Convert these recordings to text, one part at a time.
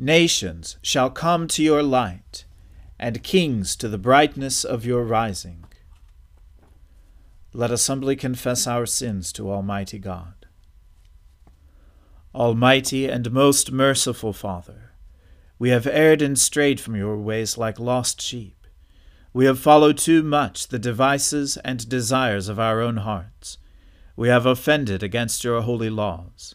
Nations shall come to your light, and kings to the brightness of your rising. Let us humbly confess our sins to Almighty God. Almighty and most merciful Father, we have erred and strayed from your ways like lost sheep. We have followed too much the devices and desires of our own hearts. We have offended against your holy laws.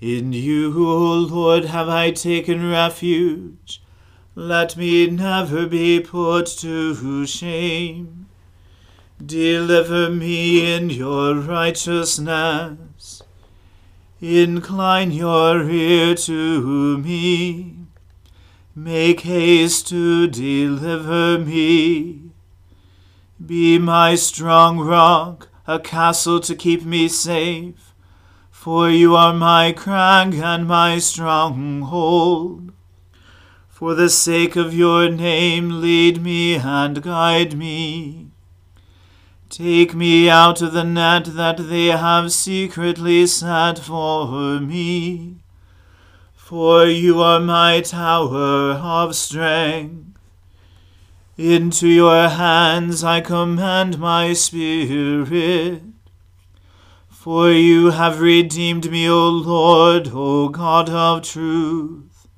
In you, O Lord, have I taken refuge. Let me never be put to shame. Deliver me in your righteousness. Incline your ear to me. Make haste to deliver me. Be my strong rock, a castle to keep me safe for you are my crag and my stronghold. For the sake of your name, lead me and guide me. Take me out of the net that they have secretly set for me. For you are my tower of strength. Into your hands I commend my spirit. For you have redeemed me, O Lord, O God of truth.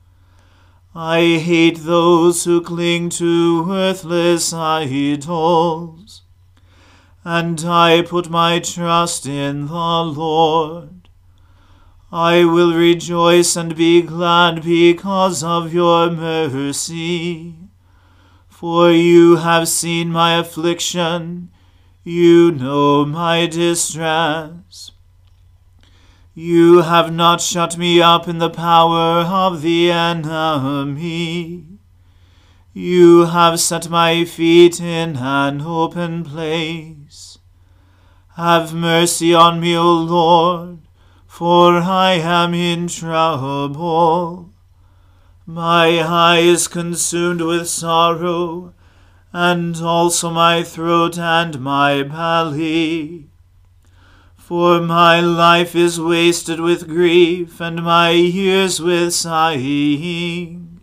I hate those who cling to worthless idols, and I put my trust in the Lord. I will rejoice and be glad because of your mercy. For you have seen my affliction you know my distress. You have not shut me up in the power of the enemy. You have set my feet in an open place. Have mercy on me, O Lord, for I am in trouble. My eye is consumed with sorrow, and also my throat and my belly. For my life is wasted with grief, and my years with sighing.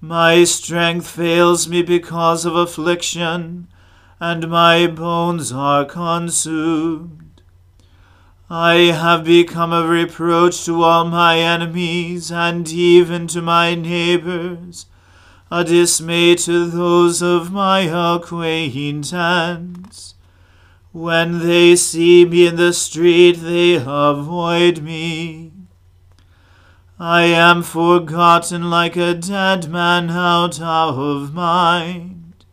My strength fails me because of affliction, and my bones are consumed. I have become a reproach to all my enemies, and even to my neighbors, a dismay to those of my acquaintance. When they see me in the street, they avoid me. I am forgotten like a dead man out of mind.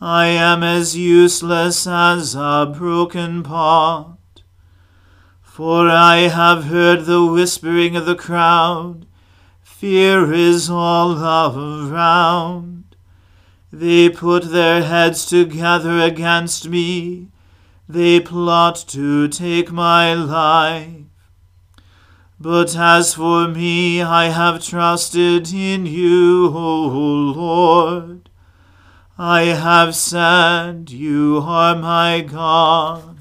I am as useless as a broken pot. For I have heard the whispering of the crowd. Fear is all around. They put their heads together against me they plot to take my life. But as for me, I have trusted in you, O Lord. I have said, You are my God.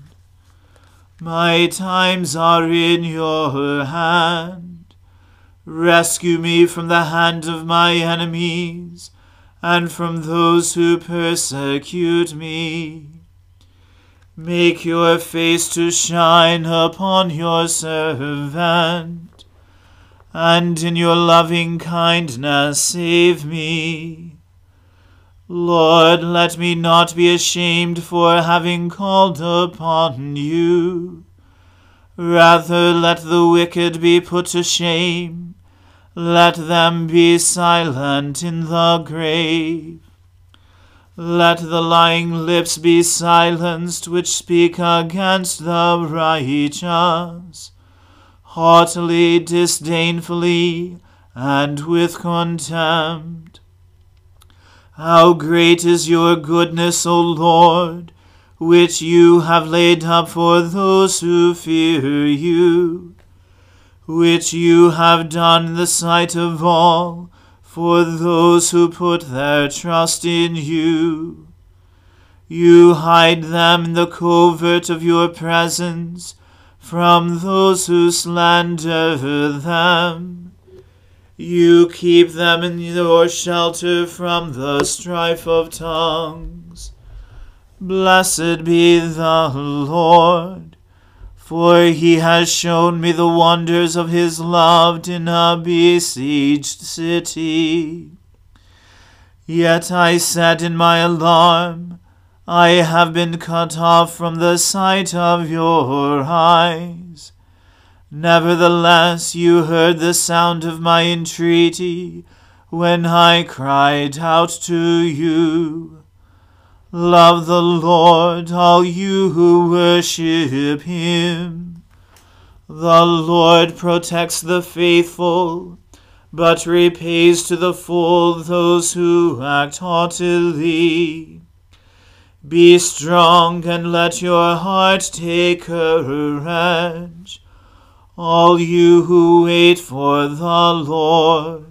My times are in your hand. Rescue me from the hand of my enemies and from those who persecute me. Make your face to shine upon your servant, and in your loving kindness save me. Lord, let me not be ashamed for having called upon you. Rather, let the wicked be put to shame. Let them be silent in the grave. Let the lying lips be silenced which speak against the righteous, haughtily, disdainfully, and with contempt. How great is your goodness, O Lord, which you have laid up for those who fear you, which you have done in the sight of all for those who put their trust in you. You hide them in the covert of your presence from those who slander them. You keep them in your shelter from the strife of tongues. Blessed be the Lord for he has shown me the wonders of his love in a besieged city. Yet I said in my alarm, I have been cut off from the sight of your eyes. Nevertheless, you heard the sound of my entreaty when I cried out to you. Love the Lord, all you who worship him. The Lord protects the faithful, but repays to the full those who act haughtily. Be strong and let your heart take courage, all you who wait for the Lord.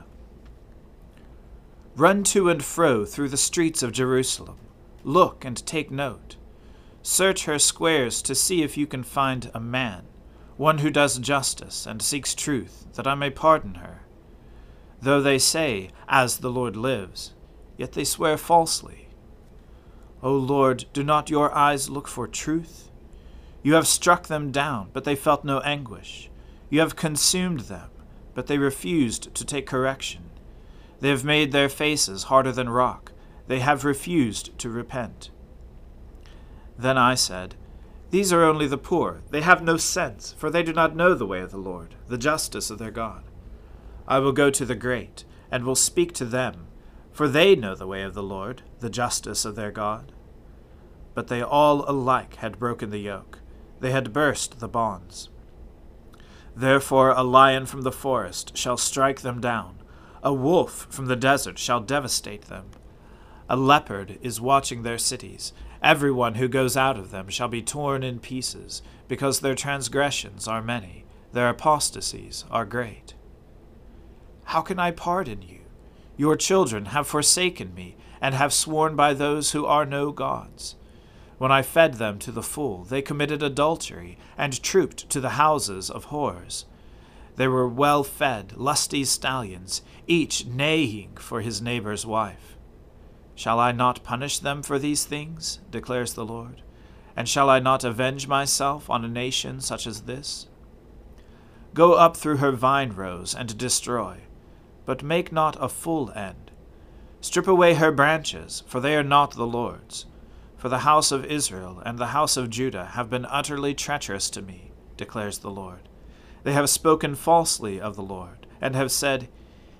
Run to and fro through the streets of Jerusalem. Look and take note. Search her squares to see if you can find a man, one who does justice and seeks truth, that I may pardon her. Though they say, As the Lord lives, yet they swear falsely. O Lord, do not your eyes look for truth? You have struck them down, but they felt no anguish. You have consumed them, but they refused to take correction. They have made their faces harder than rock. They have refused to repent. Then I said, These are only the poor. They have no sense, for they do not know the way of the Lord, the justice of their God. I will go to the great, and will speak to them, for they know the way of the Lord, the justice of their God. But they all alike had broken the yoke, they had burst the bonds. Therefore a lion from the forest shall strike them down, a wolf from the desert shall devastate them. A leopard is watching their cities Every one who goes out of them shall be torn in pieces, because their transgressions are many, their apostasies are great. How can I pardon you? Your children have forsaken me, and have sworn by those who are no gods. When I fed them to the full, they committed adultery, and trooped to the houses of whores. They were well fed, lusty stallions, each neighing for his neighbor's wife. Shall I not punish them for these things? declares the Lord. And shall I not avenge myself on a nation such as this? Go up through her vine rows and destroy, but make not a full end. Strip away her branches, for they are not the Lord's. For the house of Israel and the house of Judah have been utterly treacherous to me, declares the Lord. They have spoken falsely of the Lord, and have said,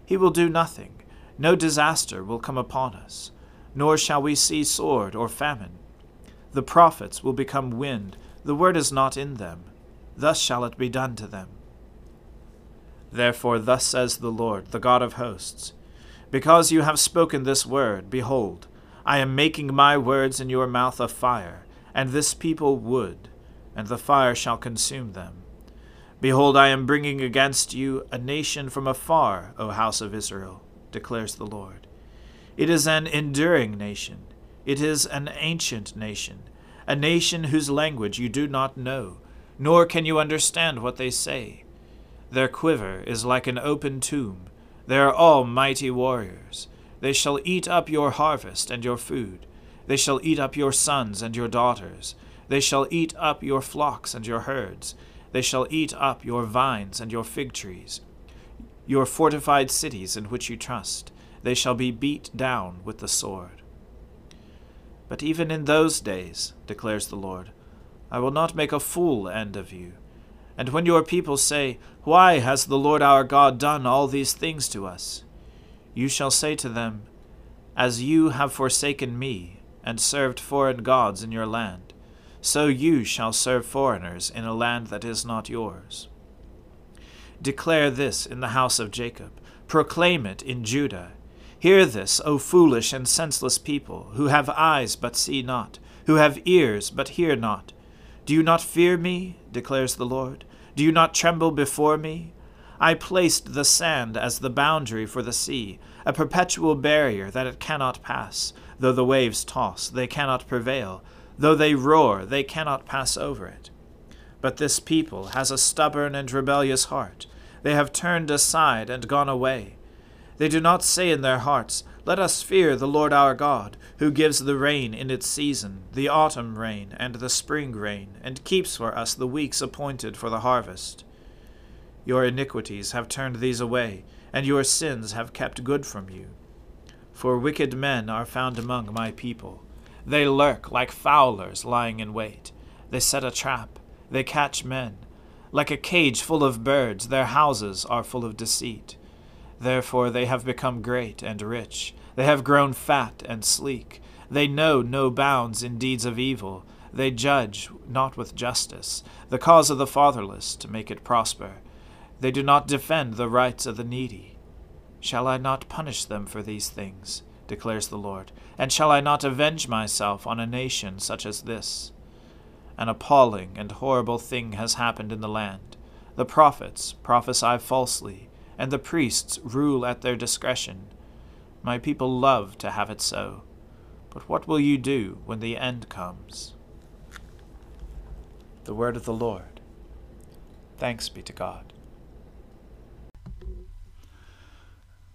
He will do nothing, no disaster will come upon us nor shall we see sword or famine. The prophets will become wind, the word is not in them. Thus shall it be done to them. Therefore, thus says the Lord, the God of hosts Because you have spoken this word, behold, I am making my words in your mouth a fire, and this people wood, and the fire shall consume them. Behold, I am bringing against you a nation from afar, O house of Israel, declares the Lord. It is an enduring nation. It is an ancient nation, a nation whose language you do not know, nor can you understand what they say. Their quiver is like an open tomb. They are all mighty warriors. They shall eat up your harvest and your food. They shall eat up your sons and your daughters. They shall eat up your flocks and your herds. They shall eat up your vines and your fig trees, your fortified cities in which you trust they shall be beat down with the sword. But even in those days, declares the Lord, I will not make a full end of you. And when your people say, Why has the Lord our God done all these things to us? You shall say to them, As you have forsaken me, and served foreign gods in your land, so you shall serve foreigners in a land that is not yours. Declare this in the house of Jacob, proclaim it in Judah Hear this, O foolish and senseless people, who have eyes but see not, who have ears but hear not. Do you not fear me? declares the Lord. Do you not tremble before me? I placed the sand as the boundary for the sea, a perpetual barrier that it cannot pass. Though the waves toss, they cannot prevail. Though they roar, they cannot pass over it. But this people has a stubborn and rebellious heart. They have turned aside and gone away. They do not say in their hearts, Let us fear the Lord our God, who gives the rain in its season, the autumn rain and the spring rain, and keeps for us the weeks appointed for the harvest. Your iniquities have turned these away, and your sins have kept good from you. For wicked men are found among my people. They lurk like fowlers lying in wait. They set a trap. They catch men. Like a cage full of birds, their houses are full of deceit. Therefore they have become great and rich. They have grown fat and sleek. They know no bounds in deeds of evil. They judge not with justice, the cause of the fatherless, to make it prosper. They do not defend the rights of the needy. Shall I not punish them for these things? Declares the Lord. And shall I not avenge myself on a nation such as this? An appalling and horrible thing has happened in the land. The prophets prophesy falsely and the priests rule at their discretion. My people love to have it so. But what will you do when the end comes? The word of the Lord. Thanks be to God.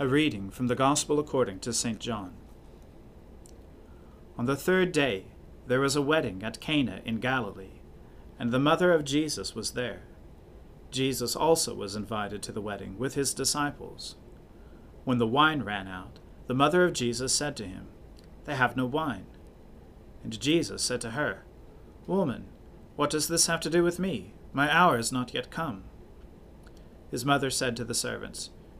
A reading from the Gospel according to St. John. On the third day there was a wedding at Cana in Galilee, and the mother of Jesus was there. Jesus also was invited to the wedding with his disciples. When the wine ran out, the mother of Jesus said to him, They have no wine. And Jesus said to her, Woman, what does this have to do with me? My hour is not yet come. His mother said to the servants,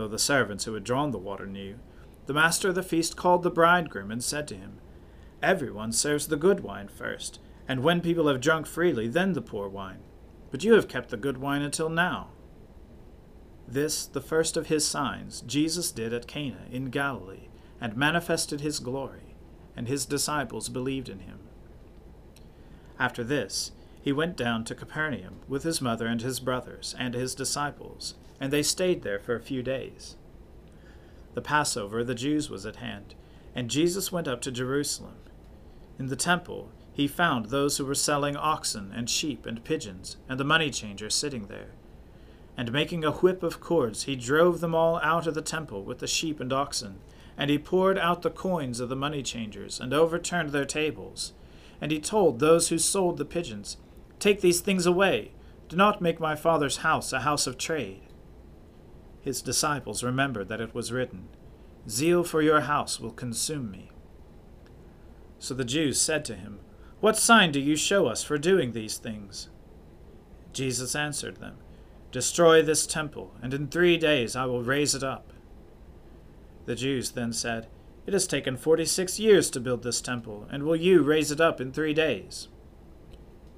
though the servants who had drawn the water knew, the master of the feast called the bridegroom and said to him, Everyone serves the good wine first, and when people have drunk freely, then the poor wine. But you have kept the good wine until now. This, the first of his signs, Jesus did at Cana in Galilee, and manifested his glory, and his disciples believed in him. After this, he went down to Capernaum with his mother and his brothers and his disciples and they stayed there for a few days. The Passover of the Jews was at hand, and Jesus went up to Jerusalem. In the temple he found those who were selling oxen and sheep and pigeons, and the money changers sitting there. And making a whip of cords, he drove them all out of the temple with the sheep and oxen, and he poured out the coins of the money changers, and overturned their tables. And he told those who sold the pigeons, Take these things away. Do not make my father's house a house of trade. His disciples remembered that it was written, Zeal for your house will consume me. So the Jews said to him, What sign do you show us for doing these things? Jesus answered them, Destroy this temple, and in three days I will raise it up. The Jews then said, It has taken forty six years to build this temple, and will you raise it up in three days?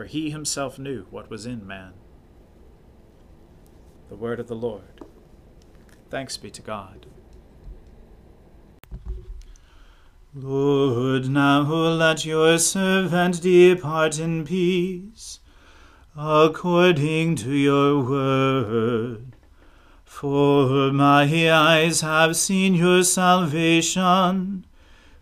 for he himself knew what was in man. The word of the Lord. Thanks be to God. Lord, now let your servant depart in peace, according to your word. For my eyes have seen your salvation,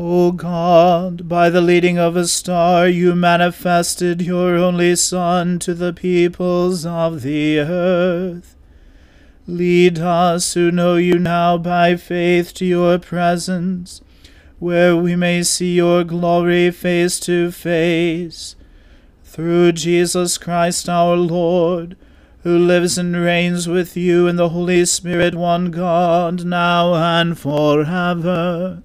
O God, by the leading of a star you manifested your only Son to the peoples of the earth. Lead us who know you now by faith to your presence, where we may see your glory face to face. Through Jesus Christ our Lord, who lives and reigns with you in the Holy Spirit, one God, now and forever.